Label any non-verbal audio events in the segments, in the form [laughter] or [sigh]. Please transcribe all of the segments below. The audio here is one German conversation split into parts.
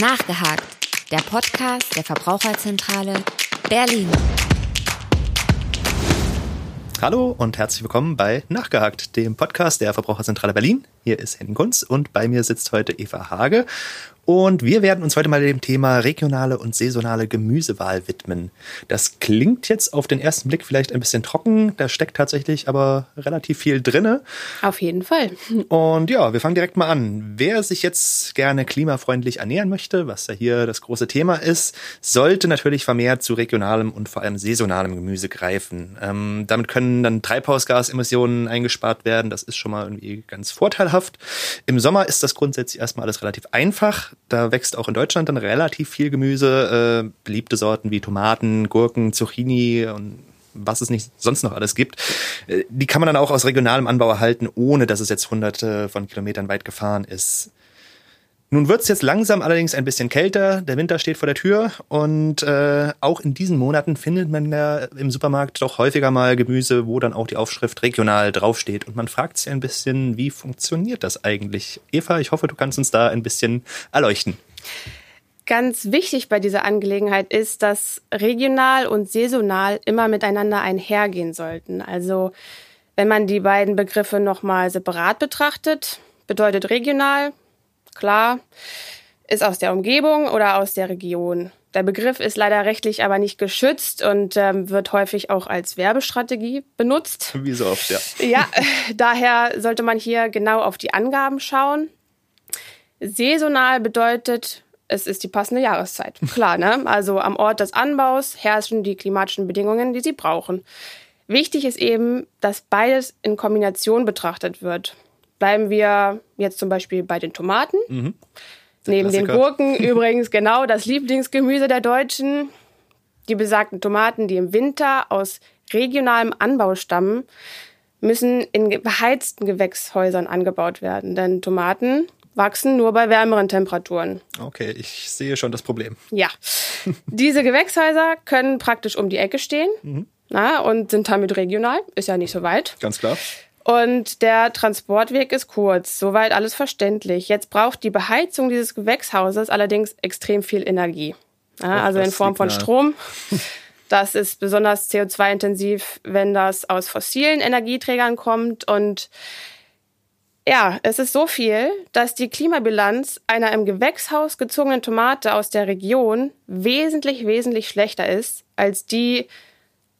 Nachgehakt, der Podcast der Verbraucherzentrale Berlin. Hallo und herzlich willkommen bei Nachgehakt, dem Podcast der Verbraucherzentrale Berlin. Hier ist Henning Kunz und bei mir sitzt heute Eva Hage. Und wir werden uns heute mal dem Thema regionale und saisonale Gemüsewahl widmen. Das klingt jetzt auf den ersten Blick vielleicht ein bisschen trocken, da steckt tatsächlich aber relativ viel drinne. Auf jeden Fall. Und ja, wir fangen direkt mal an. Wer sich jetzt gerne klimafreundlich ernähren möchte, was ja hier das große Thema ist, sollte natürlich vermehrt zu regionalem und vor allem saisonalem Gemüse greifen. Ähm, damit können dann Treibhausgasemissionen eingespart werden. Das ist schon mal irgendwie ganz vorteilhaft. Im Sommer ist das grundsätzlich erstmal alles relativ einfach da wächst auch in Deutschland dann relativ viel Gemüse, äh, beliebte Sorten wie Tomaten, Gurken, Zucchini und was es nicht sonst noch alles gibt. Äh, die kann man dann auch aus regionalem Anbau erhalten, ohne dass es jetzt hunderte von Kilometern weit gefahren ist. Nun wird es jetzt langsam allerdings ein bisschen kälter, der Winter steht vor der Tür und äh, auch in diesen Monaten findet man ja im Supermarkt doch häufiger mal Gemüse, wo dann auch die Aufschrift regional draufsteht. Und man fragt sich ein bisschen, wie funktioniert das eigentlich? Eva, ich hoffe, du kannst uns da ein bisschen erleuchten. Ganz wichtig bei dieser Angelegenheit ist, dass regional und saisonal immer miteinander einhergehen sollten. Also wenn man die beiden Begriffe nochmal separat betrachtet, bedeutet regional klar, ist aus der Umgebung oder aus der Region. Der Begriff ist leider rechtlich aber nicht geschützt und ähm, wird häufig auch als Werbestrategie benutzt. Wie so oft, ja. [laughs] Ja, daher sollte man hier genau auf die Angaben schauen. Saisonal bedeutet, es ist die passende Jahreszeit. Klar, ne? Also am Ort des Anbaus herrschen die klimatischen Bedingungen, die sie brauchen. Wichtig ist eben, dass beides in Kombination betrachtet wird. Bleiben wir jetzt zum Beispiel bei den Tomaten. Mhm. Neben Klassiker. den Gurken [laughs] übrigens genau das Lieblingsgemüse der Deutschen. Die besagten Tomaten, die im Winter aus regionalem Anbau stammen, müssen in beheizten Gewächshäusern angebaut werden. Denn Tomaten wachsen nur bei wärmeren Temperaturen. Okay, ich sehe schon das Problem. Ja. [laughs] Diese Gewächshäuser können praktisch um die Ecke stehen mhm. na, und sind damit regional. Ist ja nicht so weit. Ganz klar. Und der Transportweg ist kurz, soweit alles verständlich. Jetzt braucht die Beheizung dieses Gewächshauses allerdings extrem viel Energie. Ja, also in Form von Strom. [laughs] Das ist besonders CO2-intensiv, wenn das aus fossilen Energieträgern kommt. Und ja, es ist so viel, dass die Klimabilanz einer im Gewächshaus gezogenen Tomate aus der Region wesentlich, wesentlich schlechter ist als die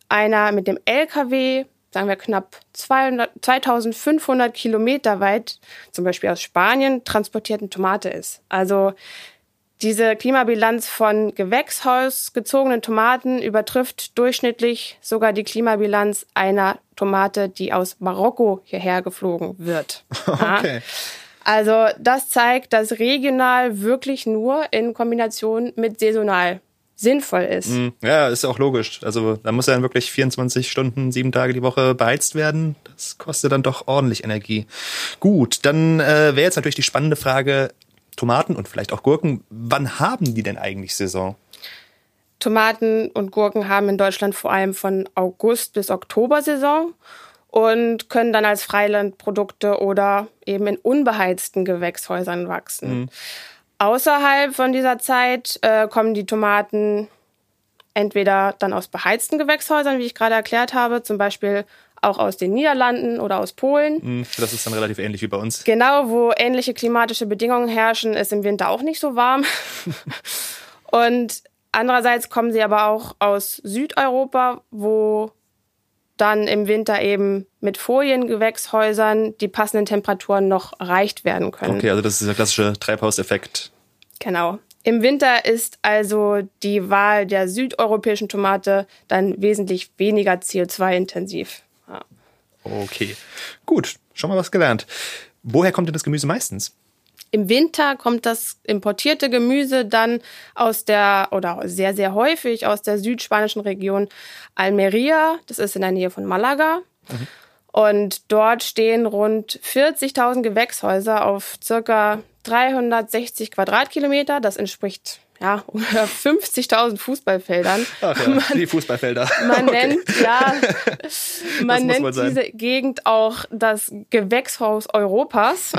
einer mit dem LKW sagen wir knapp 200, 2500 Kilometer weit, zum Beispiel aus Spanien, transportierten Tomate ist. Also diese Klimabilanz von Gewächshaus gezogenen Tomaten übertrifft durchschnittlich sogar die Klimabilanz einer Tomate, die aus Marokko hierher geflogen wird. [laughs] Okay. Also das zeigt, dass regional wirklich nur in Kombination mit saisonal sinnvoll ist. Mhm. Ja, ist auch logisch. Also da muss ja dann wirklich 24 Stunden, sieben Tage die Woche beheizt werden. Das kostet dann doch ordentlich Energie. Gut, dann äh, wäre jetzt natürlich die spannende Frage, Tomaten und vielleicht auch Gurken, wann haben die denn eigentlich Saison? Tomaten und Gurken haben in Deutschland vor allem von August bis Oktober Saison und können dann als Freilandprodukte oder eben in unbeheizten Gewächshäusern wachsen. Mhm. Außerhalb von dieser Zeit äh, kommen die Tomaten entweder dann aus beheizten Gewächshäusern, wie ich gerade erklärt habe, zum Beispiel auch aus den Niederlanden oder aus Polen. Hm, das ist dann relativ ähnlich wie bei uns. Genau, wo ähnliche klimatische Bedingungen herrschen, ist im Winter auch nicht so warm. [laughs] Und andererseits kommen sie aber auch aus Südeuropa, wo dann im Winter eben mit Foliengewächshäusern die passenden Temperaturen noch erreicht werden können. Okay, also das ist der klassische Treibhauseffekt. Genau. Im Winter ist also die Wahl der südeuropäischen Tomate dann wesentlich weniger CO2-intensiv. Ja. Okay, gut, schon mal was gelernt. Woher kommt denn das Gemüse meistens? Im Winter kommt das importierte Gemüse dann aus der, oder sehr, sehr häufig aus der südspanischen Region Almeria. Das ist in der Nähe von Malaga. Mhm. Und dort stehen rund 40.000 Gewächshäuser auf circa 360 Quadratkilometer. Das entspricht ja, [laughs] ungefähr 50.000 Fußballfeldern. Ach ja, man, die Fußballfelder. [laughs] Man okay. nennt, ja, [laughs] man nennt diese Gegend auch das Gewächshaus Europas.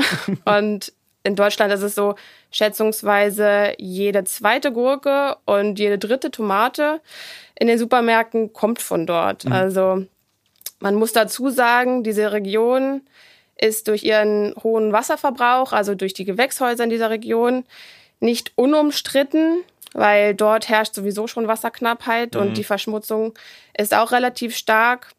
Und in Deutschland ist es so, schätzungsweise jede zweite Gurke und jede dritte Tomate in den Supermärkten kommt von dort. Mhm. Also man muss dazu sagen, diese Region ist durch ihren hohen Wasserverbrauch, also durch die Gewächshäuser in dieser Region, nicht unumstritten, weil dort herrscht sowieso schon Wasserknappheit mhm. und die Verschmutzung ist auch relativ stark.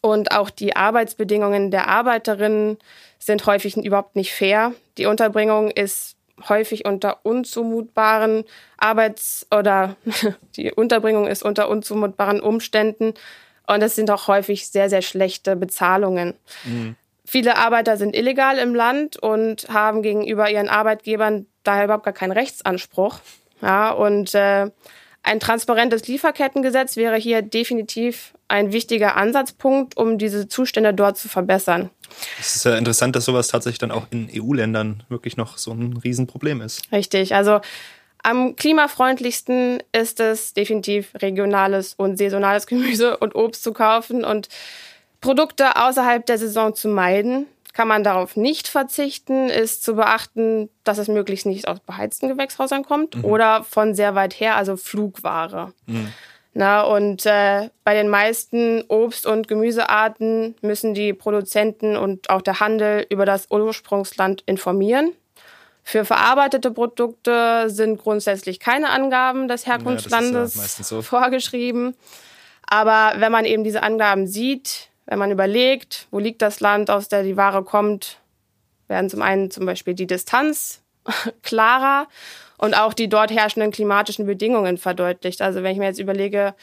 Und auch die Arbeitsbedingungen der Arbeiterinnen sind häufig überhaupt nicht fair. Die Unterbringung ist häufig unter unzumutbaren Arbeits- oder [laughs] die Unterbringung ist unter unzumutbaren Umständen. Und es sind auch häufig sehr, sehr schlechte Bezahlungen. Mhm. Viele Arbeiter sind illegal im Land und haben gegenüber ihren Arbeitgebern daher überhaupt gar keinen Rechtsanspruch. Ja, und äh, ein transparentes Lieferkettengesetz wäre hier definitiv ein wichtiger Ansatzpunkt, um diese Zustände dort zu verbessern. Es ist ja interessant, dass sowas tatsächlich dann auch in EU-Ländern wirklich noch so ein Riesenproblem ist. Richtig. Also am klimafreundlichsten ist es definitiv regionales und saisonales Gemüse und Obst zu kaufen und Produkte außerhalb der Saison zu meiden. Kann man darauf nicht verzichten, ist zu beachten, dass es möglichst nicht aus beheizten Gewächshäusern kommt mhm. oder von sehr weit her, also Flugware. Mhm. Na, und äh, bei den meisten Obst- und Gemüsearten müssen die Produzenten und auch der Handel über das Ursprungsland informieren. Für verarbeitete Produkte sind grundsätzlich keine Angaben des Herkunftslandes ja, ja so. vorgeschrieben. Aber wenn man eben diese Angaben sieht, wenn man überlegt, wo liegt das Land, aus der die Ware kommt, werden zum einen zum Beispiel die Distanz [laughs] klarer und auch die dort herrschenden klimatischen Bedingungen verdeutlicht. Also wenn ich mir jetzt überlege,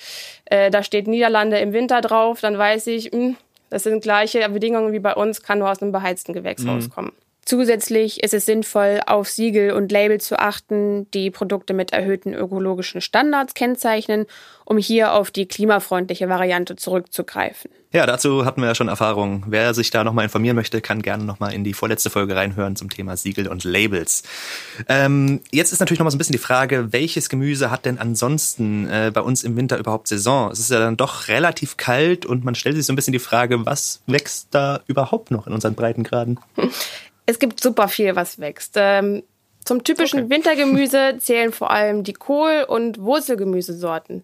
äh, da steht Niederlande im Winter drauf, dann weiß ich, mh, hm, das sind gleiche Bedingungen wie bei uns, kann nur aus einem beheizten Gewächshaus mhm. kommen. Zusätzlich ist es sinnvoll, auf Siegel und Label zu achten, die Produkte mit erhöhten ökologischen Standards kennzeichnen, um hier auf die klimafreundliche Variante zurückzugreifen. Ja, dazu hatten wir ja schon Erfahrung. Wer sich da nochmal informieren möchte, kann gerne nochmal in die vorletzte Folge reinhören zum Thema Siegel und Labels. Ähm, jetzt ist natürlich nochmal so ein bisschen die Frage, welches Gemüse hat denn ansonsten äh, bei uns im Winter überhaupt Saison? Es ist ja dann doch relativ kalt und man stellt sich so ein bisschen die Frage, was wächst da überhaupt noch in unseren Breitengraden? [laughs] Es gibt super viel, was wächst. Ähm, zum typischen okay. Wintergemüse [laughs] zählen vor allem die Kohl- und Wurzelgemüsesorten.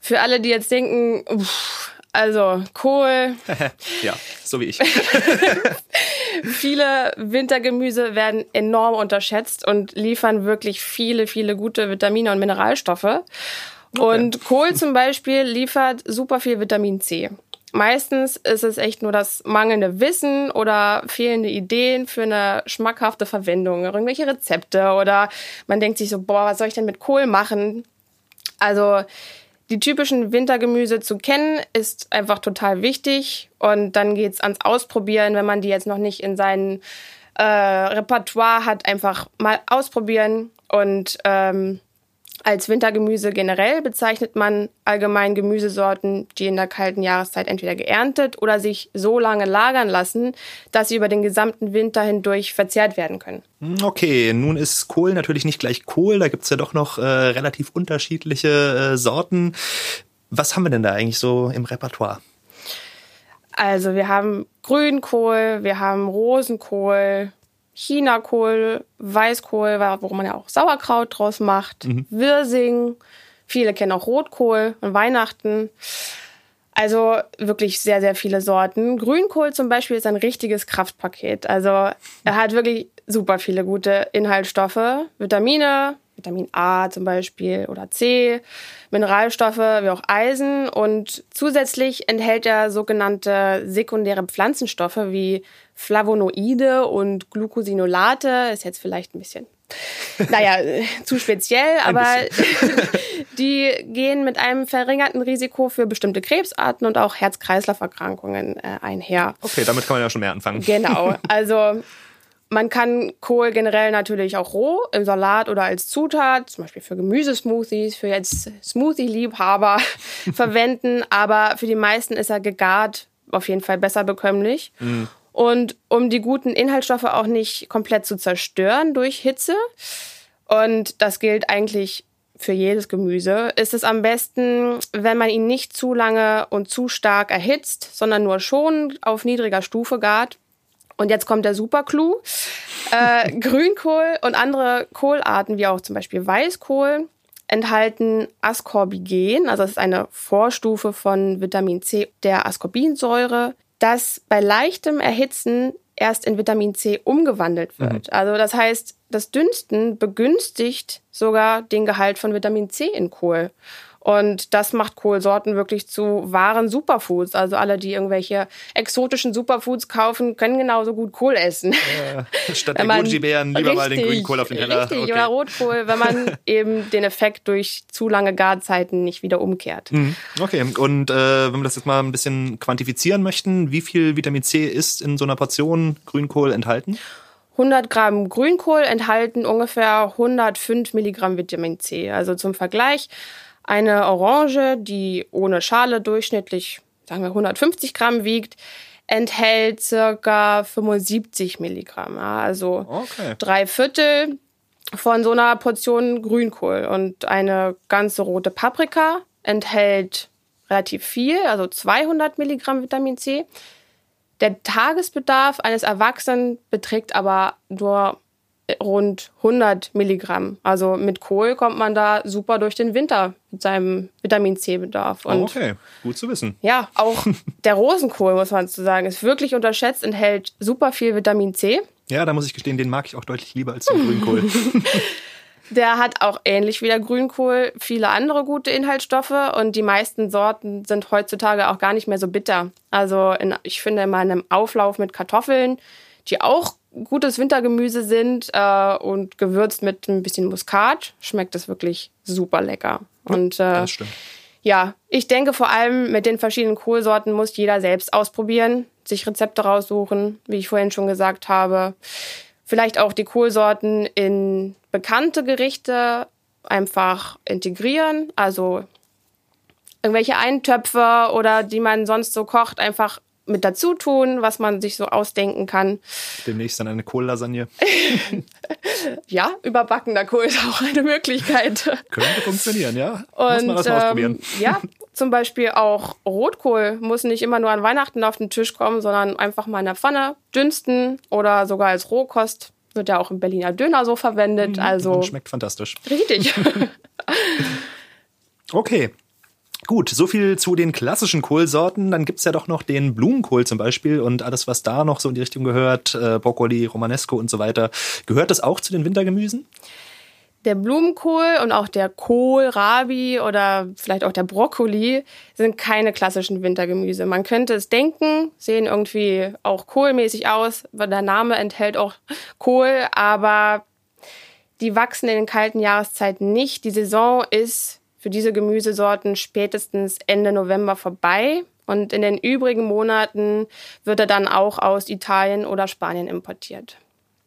Für alle, die jetzt denken, uff, also Kohl. [laughs] ja, so wie ich. [laughs] viele Wintergemüse werden enorm unterschätzt und liefern wirklich viele, viele gute Vitamine und Mineralstoffe. Okay. Und Kohl zum Beispiel liefert super viel Vitamin C. Meistens ist es echt nur das mangelnde Wissen oder fehlende Ideen für eine schmackhafte Verwendung, irgendwelche Rezepte oder man denkt sich so, boah, was soll ich denn mit Kohl machen? Also die typischen Wintergemüse zu kennen ist einfach total wichtig und dann geht's ans Ausprobieren, wenn man die jetzt noch nicht in seinem äh, Repertoire hat, einfach mal ausprobieren und ähm, als Wintergemüse generell bezeichnet man allgemein Gemüsesorten, die in der kalten Jahreszeit entweder geerntet oder sich so lange lagern lassen, dass sie über den gesamten Winter hindurch verzehrt werden können. Hm, okay, nun ist Kohl natürlich nicht gleich Kohl, da gibt's ja doch noch äh, relativ unterschiedliche äh, Sorten. Was haben wir denn da eigentlich so im Repertoire? Also wir haben Grünkohl, wir haben Rosenkohl, Chinakohl, Weißkohl, wo man ja auch Sauerkraut draus macht, mhm. Wirsing. Viele kennen auch Rotkohl und Weihnachten. Also wirklich sehr, sehr viele Sorten. Grünkohl zum Beispiel ist ein richtiges Kraftpaket. Also er hat wirklich super viele gute Inhaltsstoffe, Vitamine, Vitamin A zum Beispiel oder C, Mineralstoffe wie auch Eisen und zusätzlich enthält er sogenannte sekundäre Pflanzenstoffe wie Flavonoide und Glucosinolate. Ist jetzt vielleicht ein bisschen, naja, [laughs] zu speziell, aber [laughs] die gehen mit einem verringerten Risiko für bestimmte Krebsarten und auch Herz-Kreislauf-Erkrankungen äh, einher. Okay, damit kann man ja schon mehr anfangen. Genau, [laughs] also man kann Kohl generell natürlich auch roh im Salat oder als Zutat, zum Beispiel für Gemüsesmoothies, für jetzt Smoothie-Liebhaber [laughs] verwenden. Aber für die meisten ist er gegart auf jeden Fall besser bekömmlich. Mhm. Und um die guten Inhaltsstoffe auch nicht komplett zu zerstören durch Hitze, und das gilt eigentlich für jedes Gemüse, ist es am besten, wenn man ihn nicht zu lange und zu stark erhitzt, sondern nur schon auf niedriger Stufe gart. Und jetzt kommt der Superclou. äh, [laughs] Grünkohl und andere Kohlarten, wie auch zum Beispiel Weißkohl, enthalten Ascorbigen, also das ist eine Vorstufe von Vitamin C, der Ascorbinsäure, das bei leichtem Erhitzen erst in Vitamin C umgewandelt wird. Mhm. Also das heißt, das Dünsten begünstigt sogar den Gehalt von Vitamin C in Kohl. Und das macht Kohlsorten wirklich zu wahren Superfoods. Also alle, die irgendwelche exotischen Superfoods kaufen, können genauso gut Kohl essen. Ja, statt den Goji-Bären lieber richtig, mal den Grünkohl auf den Teller. Richtig, okay. oder Rotkohl, wenn man [laughs] eben den Effekt durch zu lange Garzeiten nicht wieder umkehrt. Mhm. Okay, und äh, wenn wir das jetzt mal ein bisschen quantifizieren möchten, wie viel Vitamin C ist in so einer Portion Grünkohl enthalten? 100 Gramm Grünkohl enthalten ungefähr 105 Milligramm Vitamin C. Also zum Vergleich, eine Orange, die ohne Schale durchschnittlich, sagen wir 150 Gramm wiegt, enthält circa 75 Milligramm. Also okay. drei Viertel von so einer Portion Grünkohl. Und eine ganze rote Paprika enthält relativ viel, also 200 Milligramm Vitamin C. Der Tagesbedarf eines Erwachsenen beträgt aber nur rund 100 Milligramm. Also mit Kohl kommt man da super durch den Winter mit seinem Vitamin C-Bedarf. Oh, okay, gut zu wissen. Ja, auch [laughs] der Rosenkohl, muss man zu sagen, ist wirklich unterschätzt, enthält super viel Vitamin C. Ja, da muss ich gestehen, den mag ich auch deutlich lieber als den Grünkohl. [laughs] [laughs] Der hat auch ähnlich wie der Grünkohl viele andere gute Inhaltsstoffe und die meisten Sorten sind heutzutage auch gar nicht mehr so bitter. Also in, ich finde in meinem Auflauf mit Kartoffeln, die auch gutes Wintergemüse sind äh, und gewürzt mit ein bisschen Muskat, schmeckt es wirklich super lecker. Und äh, ja, ich denke vor allem mit den verschiedenen Kohlsorten muss jeder selbst ausprobieren, sich Rezepte raussuchen, wie ich vorhin schon gesagt habe. Vielleicht auch die Kohlsorten in bekannte Gerichte einfach integrieren, also irgendwelche Eintöpfe oder die man sonst so kocht, einfach mit dazu tun, was man sich so ausdenken kann. Demnächst dann eine Kohllasagne. [laughs] ja, überbackener Kohl ist auch eine Möglichkeit. Könnte funktionieren, ja. Und, muss man das mal ausprobieren. Ähm, ja, zum Beispiel auch Rotkohl muss nicht immer nur an Weihnachten auf den Tisch kommen, sondern einfach mal in der Pfanne dünsten oder sogar als Rohkost. Wird ja auch im Berliner Döner so verwendet. Mhm, also schmeckt fantastisch. Richtig. [laughs] [laughs] okay, Gut, so viel zu den klassischen Kohlsorten. Dann gibt's ja doch noch den Blumenkohl zum Beispiel und alles, was da noch so in die Richtung gehört, äh, Brokkoli, Romanesco und so weiter. Gehört das auch zu den Wintergemüsen? Der Blumenkohl und auch der Kohlrabi oder vielleicht auch der Brokkoli sind keine klassischen Wintergemüse. Man könnte es denken, sehen irgendwie auch kohlmäßig aus, weil der Name enthält auch Kohl, aber die wachsen in den kalten Jahreszeiten nicht. Die Saison ist für diese Gemüsesorten spätestens Ende November vorbei. Und in den übrigen Monaten wird er dann auch aus Italien oder Spanien importiert.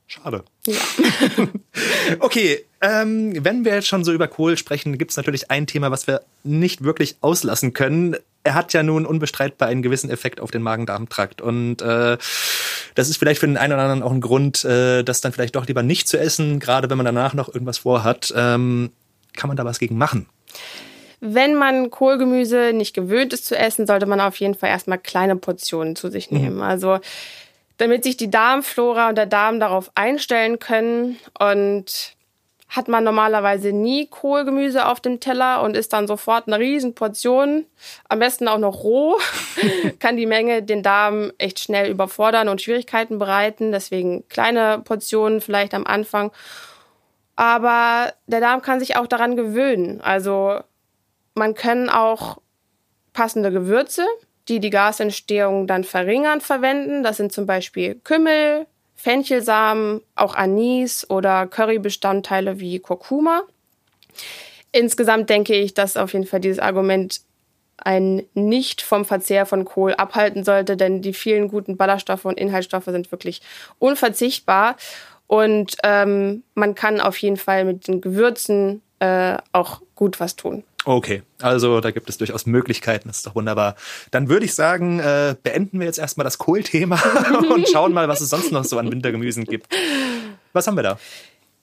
Schade. Ja. [laughs] okay, ähm, wenn wir jetzt schon so über Kohl sprechen, gibt es natürlich ein Thema, was wir nicht wirklich auslassen können. Er hat ja nun unbestreitbar einen gewissen Effekt auf den Magen-Darm-Trakt. Und äh, das ist vielleicht für den einen oder anderen auch ein Grund, äh, das dann vielleicht doch lieber nicht zu essen, gerade wenn man danach noch irgendwas vorhat. Ähm, kann man da was gegen machen? Wenn man Kohlgemüse nicht gewöhnt ist zu essen, sollte man auf jeden Fall erstmal kleine Portionen zu sich nehmen. Mhm. Also damit sich die Darmflora und der Darm darauf einstellen können und hat man normalerweise nie Kohlgemüse auf dem Teller und ist dann sofort eine Riesenportion, am besten auch noch roh, [laughs] kann die Menge den Darm echt schnell überfordern und Schwierigkeiten bereiten. Deswegen kleine Portionen vielleicht am Anfang aber der Darm kann sich auch daran gewöhnen. Also man kann auch passende Gewürze, die die Gasentstehung dann verringern, verwenden. Das sind zum Beispiel Kümmel, Fenchelsamen, auch Anis oder Currybestandteile wie Kurkuma. Insgesamt denke ich, dass auf jeden Fall dieses Argument ein nicht vom Verzehr von Kohl abhalten sollte, denn die vielen guten Ballaststoffe und Inhaltsstoffe sind wirklich unverzichtbar. Und ähm, man kann auf jeden Fall mit den Gewürzen äh, auch gut was tun. Okay, also da gibt es durchaus Möglichkeiten, das ist doch wunderbar. Dann würde ich sagen, äh, beenden wir jetzt erstmal das Kohlthema [laughs] und schauen mal, was es sonst noch so an Wintergemüsen gibt. Was haben wir da?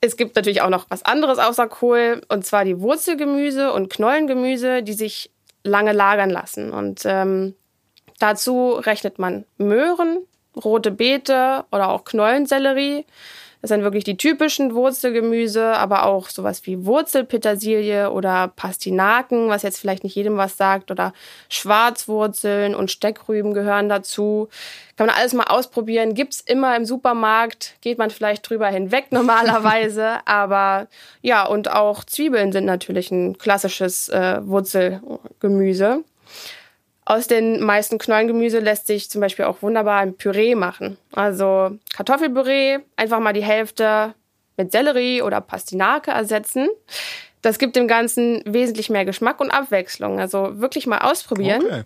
Es gibt natürlich auch noch was anderes außer Kohl, und zwar die Wurzelgemüse und Knollengemüse, die sich lange lagern lassen. Und ähm, dazu rechnet man Möhren, rote Beete oder auch Knollensellerie Das sind wirklich die typischen Wurzelgemüse, aber auch sowas wie Wurzelpetersilie oder Pastinaken, was jetzt vielleicht nicht jedem was sagt, oder Schwarzwurzeln und Steckrüben gehören dazu. Kann man alles mal ausprobieren. Gibt's immer im Supermarkt, geht man vielleicht drüber hinweg normalerweise. [laughs] aber ja, und auch Zwiebeln sind natürlich ein klassisches äh, Wurzelgemüse. Aus den meisten Knollengemüse lässt sich zum Beispiel auch wunderbar ein Püree machen. Also Kartoffelpüree, einfach mal die Hälfte mit Sellerie oder Pastinake ersetzen. Das gibt dem Ganzen wesentlich mehr Geschmack und Abwechslung. Also wirklich mal ausprobieren. Okay.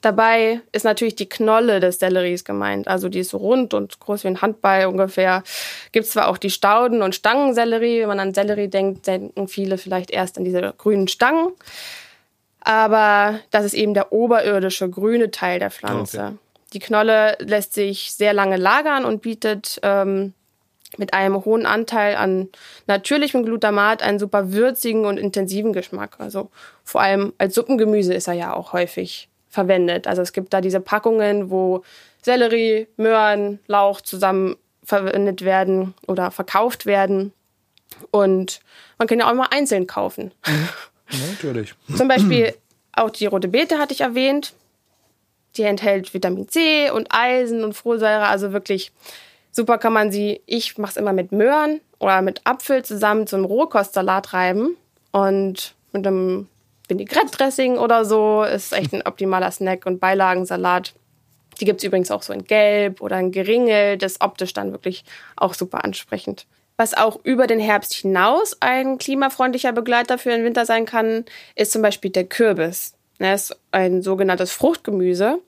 Dabei ist natürlich die Knolle des Selleries gemeint. Also die ist so rund und groß wie ein Handball ungefähr. Gibt zwar auch die Stauden- und Stangensellerie. Wenn man an Sellerie denkt, denken viele vielleicht erst an diese grünen Stangen aber das ist eben der oberirdische grüne Teil der Pflanze. Okay. Die Knolle lässt sich sehr lange lagern und bietet ähm, mit einem hohen Anteil an natürlichem Glutamat einen super würzigen und intensiven Geschmack. Also vor allem als Suppengemüse ist er ja auch häufig verwendet. Also es gibt da diese Packungen, wo Sellerie, Möhren, Lauch zusammen verwendet werden oder verkauft werden. Und man kann ja auch mal einzeln kaufen. [laughs] Natürlich. Zum Beispiel auch die rote Beete hatte ich erwähnt. Die enthält Vitamin C und Eisen und Folsäure, also wirklich super kann man sie, ich mache es immer mit Möhren oder mit Apfel zusammen zum Rohkostsalat reiben und mit einem Vinaigrette-Dressing oder so ist echt ein optimaler Snack und Beilagensalat. Die gibt es übrigens auch so in Gelb oder in Geringel, das ist optisch dann wirklich auch super ansprechend. Was auch über den Herbst hinaus ein klimafreundlicher Begleiter für den Winter sein kann, ist zum Beispiel der Kürbis. Er ist ein sogenanntes Fruchtgemüse.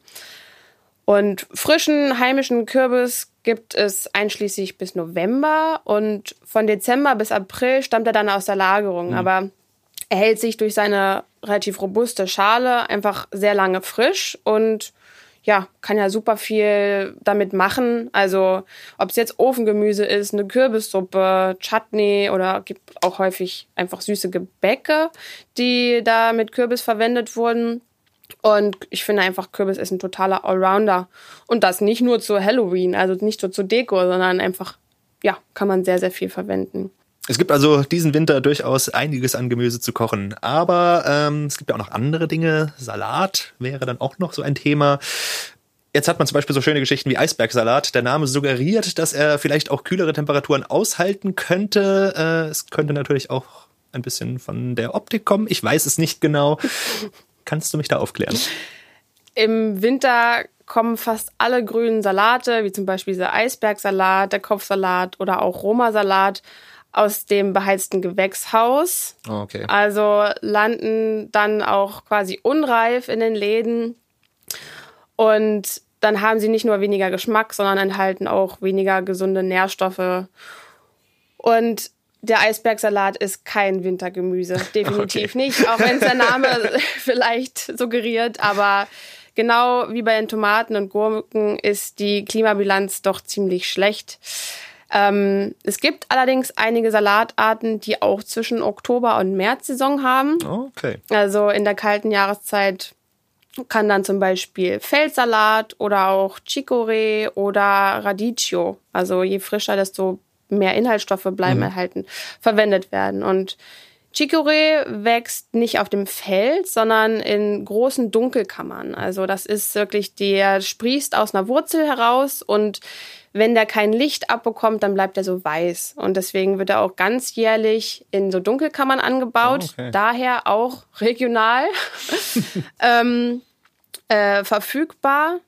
Und frischen heimischen Kürbis gibt es einschließlich bis November und von Dezember bis April stammt er dann aus der Lagerung. Mhm. Aber er hält sich durch seine relativ robuste Schale einfach sehr lange frisch und ja, kann ja super viel damit machen. Also ob es jetzt Ofengemüse ist, eine Kürbissuppe, Chutney oder gibt auch häufig einfach süße Gebäcke, die da mit Kürbis verwendet wurden. Und ich finde einfach, Kürbis ist ein totaler Allrounder. Und das nicht nur zu Halloween, also nicht nur zu Deko, sondern einfach, ja, kann man sehr, sehr viel verwenden. Es gibt also diesen Winter durchaus einiges an Gemüse zu kochen. Aber ähm, es gibt ja auch noch andere Dinge. Salat wäre dann auch noch so ein Thema. Jetzt hat man zum Beispiel so schöne Geschichten wie Eisbergsalat. Der Name suggeriert, dass er vielleicht auch kühlere Temperaturen aushalten könnte. Äh, es könnte natürlich auch ein bisschen von der Optik kommen. Ich weiß es nicht genau. [laughs] Kannst du mich da aufklären? Im Winter kommen fast alle grünen Salate, wie zum Beispiel dieser Eisbergsalat, der Kopfsalat oder auch Roma-Salat, aus dem beheizten Gewächshaus. Oh, okay. Also landen dann auch quasi unreif in den Läden. Und dann haben sie nicht nur weniger Geschmack, sondern enthalten auch weniger gesunde Nährstoffe. Und der Eisbergsalat ist kein Wintergemüse, [laughs] definitiv okay. nicht, auch wenn es der Name [laughs] vielleicht suggeriert. Aber genau wie bei den Tomaten und Gurken ist die Klimabilanz doch ziemlich schlecht. Ähm, es gibt allerdings einige Salatarten, die auch zwischen Oktober und März Saison haben. Okay. Also in der kalten Jahreszeit kann dann zum Beispiel Feldsalat oder auch Chicorée oder Radicchio, also je frischer, desto mehr Inhaltsstoffe bleiben mhm. erhalten, verwendet werden. Und Chicorée wächst nicht auf dem Feld, sondern in großen Dunkelkammern. Also das ist wirklich, der sprießt aus einer Wurzel heraus und wenn der kein Licht abbekommt, dann bleibt er so weiß. Und deswegen wird er auch ganzjährlich in so Dunkelkammern angebaut. Oh, okay. Daher auch regional [laughs] ähm, äh, verfügbar.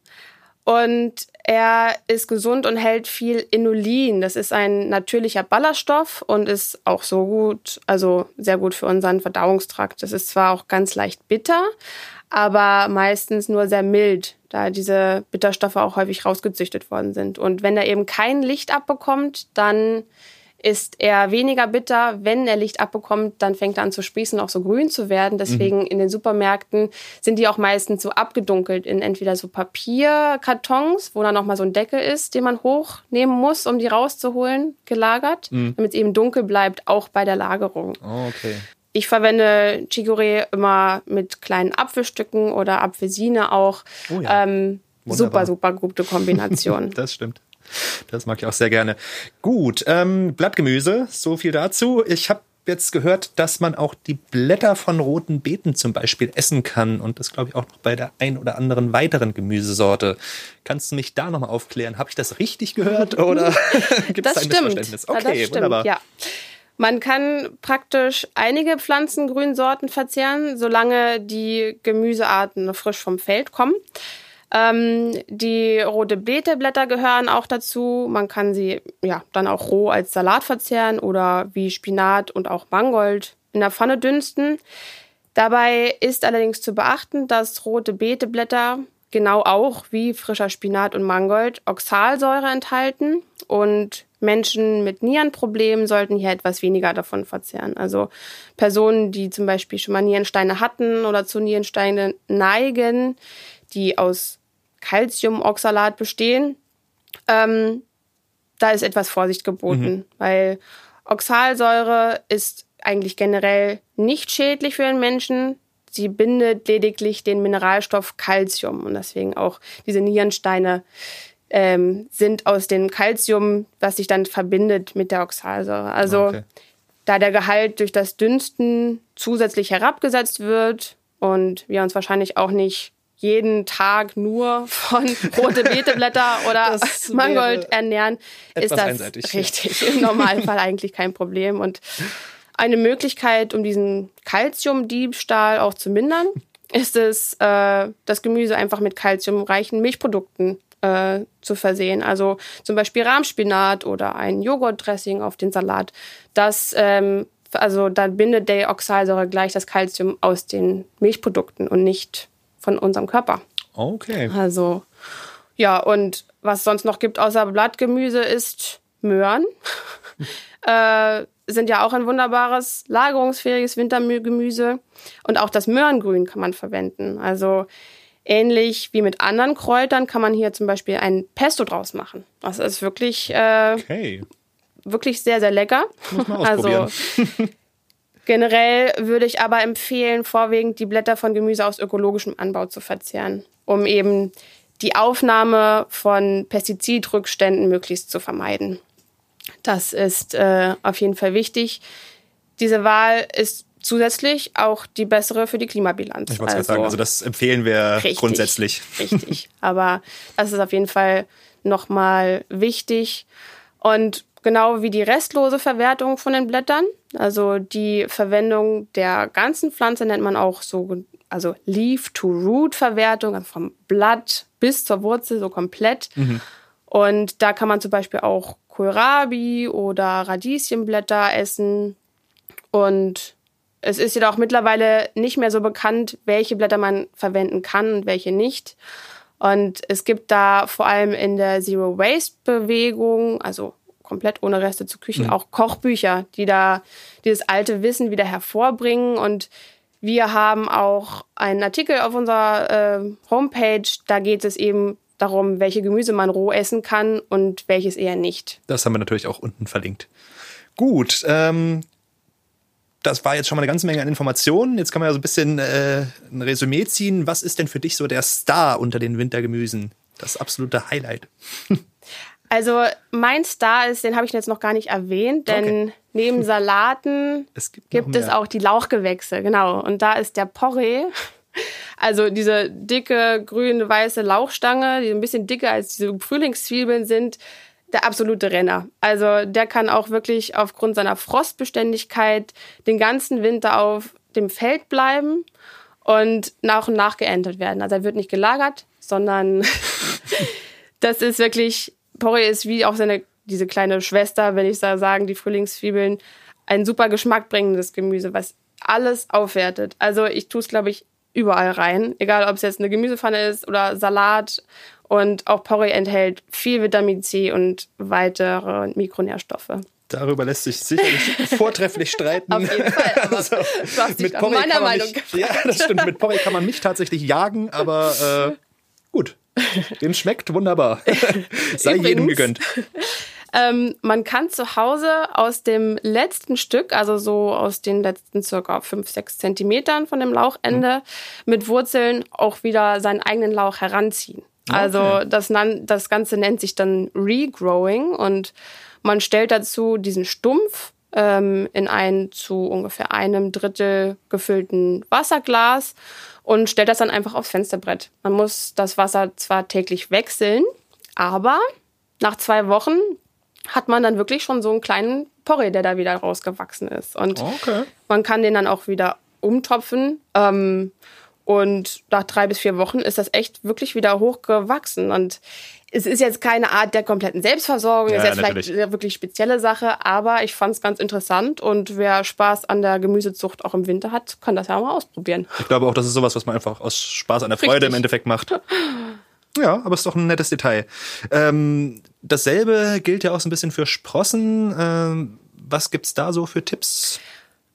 Und er ist gesund und hält viel Inulin. Das ist ein natürlicher Ballaststoff und ist auch so gut, also sehr gut für unseren Verdauungstrakt. Das ist zwar auch ganz leicht bitter, aber meistens nur sehr mild, da diese Bitterstoffe auch häufig rausgezüchtet worden sind. Und wenn er eben kein Licht abbekommt, dann ist er weniger bitter. Wenn er Licht abbekommt, dann fängt er an zu sprießen, auch so grün zu werden. Deswegen mhm. in den Supermärkten sind die auch meistens so abgedunkelt in entweder so Papierkartons, wo dann nochmal so ein Deckel ist, den man hochnehmen muss, um die rauszuholen, gelagert, mhm. damit es eben dunkel bleibt, auch bei der Lagerung. Oh, okay. Ich verwende Chicorée immer mit kleinen Apfelstücken oder Apfelsine auch. Oh ja. ähm, super, super gute Kombination. [laughs] das stimmt. Das mag ich auch sehr gerne. Gut, ähm, Blattgemüse, so viel dazu. Ich habe jetzt gehört, dass man auch die Blätter von roten Beeten zum Beispiel essen kann und das glaube ich auch noch bei der ein oder anderen weiteren Gemüsesorte. Kannst du mich da nochmal aufklären? Habe ich das richtig gehört oder [laughs] [laughs] gibt es ein stimmt. Missverständnis? Okay, das stimmt, wunderbar. Ja. Man kann praktisch einige Pflanzengrünsorten verzehren, solange die Gemüsearten frisch vom Feld kommen. Ähm, die rote Beeteblätter gehören auch dazu. Man kann sie ja dann auch roh als Salat verzehren oder wie Spinat und auch Mangold in der Pfanne dünsten. Dabei ist allerdings zu beachten, dass rote Beeteblätter genau auch wie frischer Spinat und Mangold Oxalsäure enthalten und Menschen mit Nierenproblemen sollten hier etwas weniger davon verzehren. Also Personen, die zum Beispiel schon mal Nierensteine hatten oder zu Nierensteine neigen, die aus Calciumoxalat bestehen, ähm, da ist etwas Vorsicht geboten, mhm. weil Oxalsäure ist eigentlich generell nicht schädlich für den Menschen. Sie bindet lediglich den Mineralstoff Calcium und deswegen auch diese Nierensteine ähm, sind aus dem Calcium, was sich dann verbindet mit der Oxalsäure. Also okay. da der Gehalt durch das Dünsten zusätzlich herabgesetzt wird und wir uns wahrscheinlich auch nicht jeden Tag nur von [laughs] rote Beeteblätter oder Mangold ernähren, ist das einseitig, richtig. Ja. Im Normalfall eigentlich kein Problem. Und [laughs] eine Möglichkeit, um diesen Kalziumdiebstahl auch zu mindern, ist es, äh, das Gemüse einfach mit kalziumreichen Milchprodukten äh, zu versehen. Also zum Beispiel Rahmspinat oder ein Joghurtdressing auf den Salat. Das ähm, also dann bindet der Oxalsäure gleich das Kalzium aus den Milchprodukten und nicht von unserem Körper. Okay. Also, ja, und was es sonst noch gibt außer Blattgemüse ist Möhren. [laughs] äh, sind ja auch ein wunderbares, lagerungsfähiges Wintergemüse. Und auch das Möhrengrün kann man verwenden. Also ähnlich wie mit anderen Kräutern kann man hier zum Beispiel ein Pesto draus machen. Das ist wirklich, äh, okay. wirklich sehr, sehr lecker. Muss man [laughs] ausprobieren. Also [laughs] Generell würde ich aber empfehlen, vorwiegend die Blätter von Gemüse aus ökologischem Anbau zu verzehren, um eben die Aufnahme von Pestizidrückständen möglichst zu vermeiden. Das ist äh, auf jeden Fall wichtig. Diese Wahl ist zusätzlich auch die bessere für die Klimabilanz. Ich wollte also, sagen, also das empfehlen wir richtig, grundsätzlich. Richtig, [laughs] aber das ist auf jeden Fall nochmal wichtig. Und genau wie die restlose Verwertung von den Blättern. Also die Verwendung der ganzen Pflanze nennt man auch so, also Leaf-to-Root-Verwertung, also vom Blatt bis zur Wurzel so komplett. Mhm. Und da kann man zum Beispiel auch Kohlrabi oder Radieschenblätter essen. Und es ist jedoch mittlerweile nicht mehr so bekannt, welche Blätter man verwenden kann und welche nicht. Und es gibt da vor allem in der Zero Waste Bewegung, also komplett ohne Reste zu Küchen, mhm. auch Kochbücher, die da dieses alte Wissen wieder hervorbringen. Und wir haben auch einen Artikel auf unserer äh, Homepage, da geht es eben darum, welche Gemüse man roh essen kann und welches eher nicht. Das haben wir natürlich auch unten verlinkt. Gut, ähm, das war jetzt schon mal eine ganze Menge an Informationen. Jetzt kann man ja so ein bisschen äh, ein Resümee ziehen. Was ist denn für dich so der Star unter den Wintergemüsen? Das absolute Highlight. [laughs] Also mein Star ist, den habe ich jetzt noch gar nicht erwähnt, denn okay. neben Salaten [laughs] es gibt, gibt es auch die Lauchgewächse, genau. Und da ist der Porree, also diese dicke grüne weiße Lauchstange, die ein bisschen dicker als diese Frühlingszwiebeln sind, der absolute Renner. Also der kann auch wirklich aufgrund seiner Frostbeständigkeit den ganzen Winter auf dem Feld bleiben und nach und nach geerntet werden. Also er wird nicht gelagert, sondern [laughs] das ist wirklich Porree ist wie auch seine, diese kleine Schwester, wenn ich da sagen, die Frühlingszwiebeln, ein super geschmackbringendes Gemüse, was alles aufwertet. Also ich tue es, glaube ich, überall rein. Egal, ob es jetzt eine Gemüsepfanne ist oder Salat. Und auch Porree enthält viel Vitamin C und weitere Mikronährstoffe. Darüber lässt sich sicherlich [laughs] vortrefflich streiten. Auf jeden Fall. Aber [laughs] also, mit Porree meiner Meinung mich, Ja, das stimmt. Mit Porree kann man mich tatsächlich jagen, aber äh, gut. Dem schmeckt wunderbar. [laughs] Sei Übrigens, jedem gegönnt. Ähm, man kann zu Hause aus dem letzten Stück, also so aus den letzten circa 5, 6 Zentimetern von dem Lauchende, mhm. mit Wurzeln auch wieder seinen eigenen Lauch heranziehen. Also okay. Also das, das Ganze nennt sich dann Regrowing und man stellt dazu diesen Stumpf ähm, in ein zu ungefähr einem Drittel gefüllten Wasserglas und stellt das dann einfach aufs Fensterbrett. Man muss das Wasser zwar täglich wechseln, aber nach zwei Wochen hat man dann wirklich schon so einen kleinen Porree, der da wieder rausgewachsen ist. Und okay. man kann den dann auch wieder umtopfen. Ähm, und nach drei bis vier Wochen ist das echt wirklich wieder hochgewachsen. Und es ist jetzt keine Art der kompletten Selbstversorgung, ja, ist jetzt natürlich. vielleicht eine wirklich spezielle Sache, aber ich fand es ganz interessant und wer Spaß an der Gemüsezucht auch im Winter hat, kann das ja mal ausprobieren. Ich glaube auch, das ist sowas, was man einfach aus Spaß an der Freude Richtig. im Endeffekt macht. [laughs] Ja, aber ist doch ein nettes Detail. Ähm, dasselbe gilt ja auch so ein bisschen für Sprossen. Ähm, was gibt's da so für Tipps?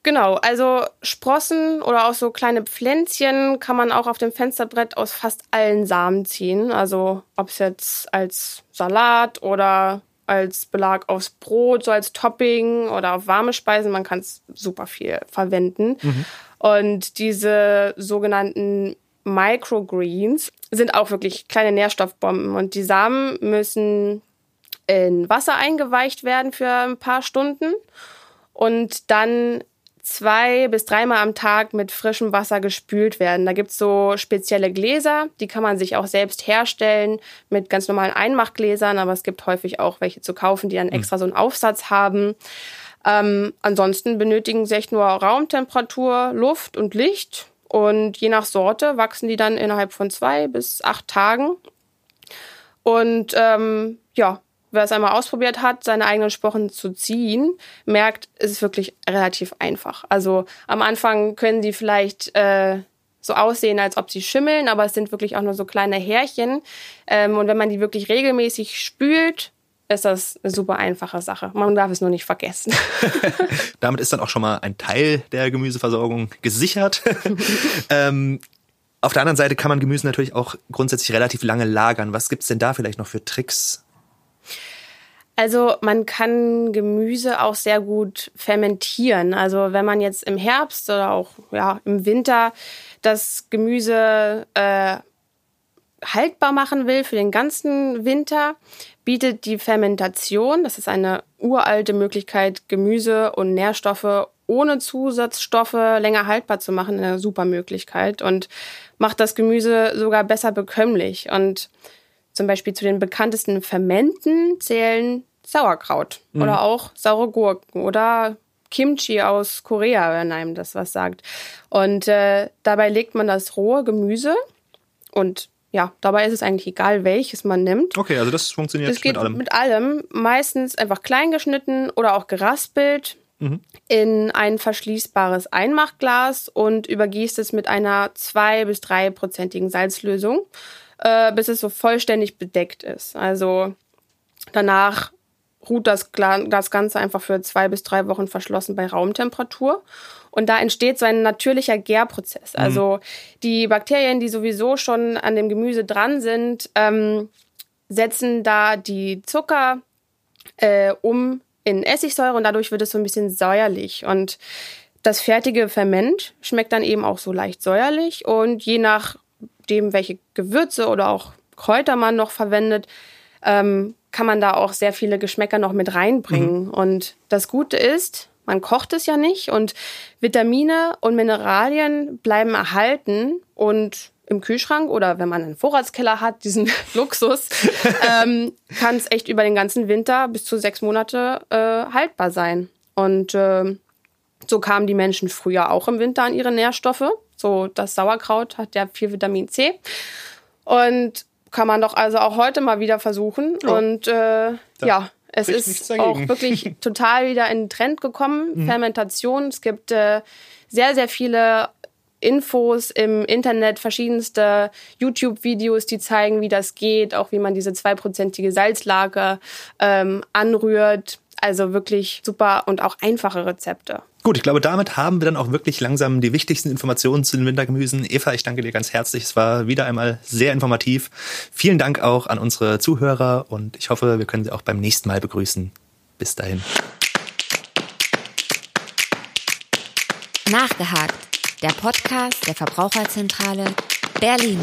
Genau, also Sprossen oder auch so kleine Pflänzchen kann man auch auf dem Fensterbrett aus fast allen Samen ziehen. Also ob es jetzt als Salat oder als Belag aufs Brot, so als Topping oder auf warme Speisen, man kann es super viel verwenden. Mhm. Und diese sogenannten Microgreens sind auch wirklich kleine Nährstoffbomben und die Samen müssen in Wasser eingeweicht werden für ein paar Stunden und dann zwei bis dreimal am Tag mit frischem Wasser gespült werden. Da gibt's so spezielle Gläser, die kann man sich auch selbst herstellen mit ganz normalen Einmachgläsern, aber es gibt häufig auch welche zu kaufen, die dann hm. extra so einen Aufsatz haben. Ähm, ansonsten benötigen sie echt nur Raumtemperatur, Luft und Licht. Und je nach Sorte wachsen die dann innerhalb von zwei bis acht Tagen. Und ähm, ja, wer es einmal ausprobiert hat, seine eigenen Sporen zu ziehen, merkt, es ist wirklich relativ einfach. Also am Anfang können die vielleicht äh, so aussehen, als ob sie schimmeln, aber es sind wirklich auch nur so kleine Härchen. Ähm, und wenn man die wirklich regelmäßig spült, ist das eine super einfache Sache. Man darf es nur nicht vergessen. [laughs] [laughs] Damit ist dann auch schon mal ein Teil der Gemüseversorgung gesichert. [laughs] ähm, auf der anderen Seite kann man Gemüse natürlich auch grundsätzlich relativ lange lagern. Was gibt's denn da vielleicht noch für Tricks? Also man kann Gemüse auch sehr gut fermentieren. Also wenn man jetzt im Herbst oder auch ja, im Winter das Gemüse äh, haltbar machen will für den ganzen Winter, bietet die Fermentation, das ist eine uralte Möglichkeit, Gemüse und Nährstoffe ohne Zusatzstoffe länger haltbar zu machen, eine super Möglichkeit und macht das Gemüse sogar besser bekömmlich. Und zum Beispiel zu den bekanntesten Fermenten zählen Sauerkraut mhm. oder auch saure Gurken oder Kimchi aus Korea, wenn einem das was sagt. Und äh, dabei legt man das rohe Gemüse und ja, dabei ist es eigentlich egal, welches man nimmt. Okay, also das funktioniert das geht mit allem. Mit allem, meistens einfach klein geschnitten oder auch geraspelt mhm. in ein verschließbares Einmachglas und übergießt es mit einer zwei bis dreiprozentigen Salzlösung äh, bis es so vollständig bedeckt ist. Also danach ruht das, das Ganze einfach für zwei bis drei Wochen verschlossen bei Raumtemperatur. Und da entsteht so ein natürlicher Gärprozess. Mhm. Also die Bakterien, die sowieso schon an dem Gemüse dran sind, ähm, setzen da die Zucker äh, um in Essigsäure und dadurch wird es so ein bisschen säuerlich. Und das fertige Ferment schmeckt dann eben auch so leicht säuerlich und je nach dem, welche Gewürze oder auch Kräuter man noch verwendet, ähm, kann man da auch sehr viele Geschmäcker noch mit reinbringen. Mhm. Und das Gute ist, man kocht es ja nicht und Vitamine und Mineralien bleiben erhalten und im Kühlschrank oder wenn man einen Vorratskeller hat, diesen [laughs] Luxus, [laughs] ähm, kann es echt über den ganzen Winter bis zu sechs Monate äh, haltbar sein. Und äh, so kamen die Menschen früher auch im Winter an ihre Nährstoffe. So das Sauerkraut hat ja viel Vitamin C. Und kann man doch also auch heute mal wieder versuchen. Oh. Und äh, ja, es ist auch wirklich [laughs] total wieder in den Trend gekommen. Mhm. Fermentation. Es gibt äh, sehr, sehr viele Infos im Internet, verschiedenste YouTube-Videos, die zeigen, wie das geht, auch wie man diese zweiprozentige Salzlage ähm, anrührt. Also wirklich super und auch einfache Rezepte. Gut, ich glaube, damit haben wir dann auch wirklich langsam die wichtigsten Informationen zu den Wintergemüsen. Eva, ich danke dir ganz herzlich. Es war wieder einmal sehr informativ. Vielen Dank auch an unsere Zuhörer und ich hoffe, wir können Sie auch beim nächsten Mal begrüßen. Bis dahin. Nachgehakt. Der Podcast der Verbraucherzentrale Berlin.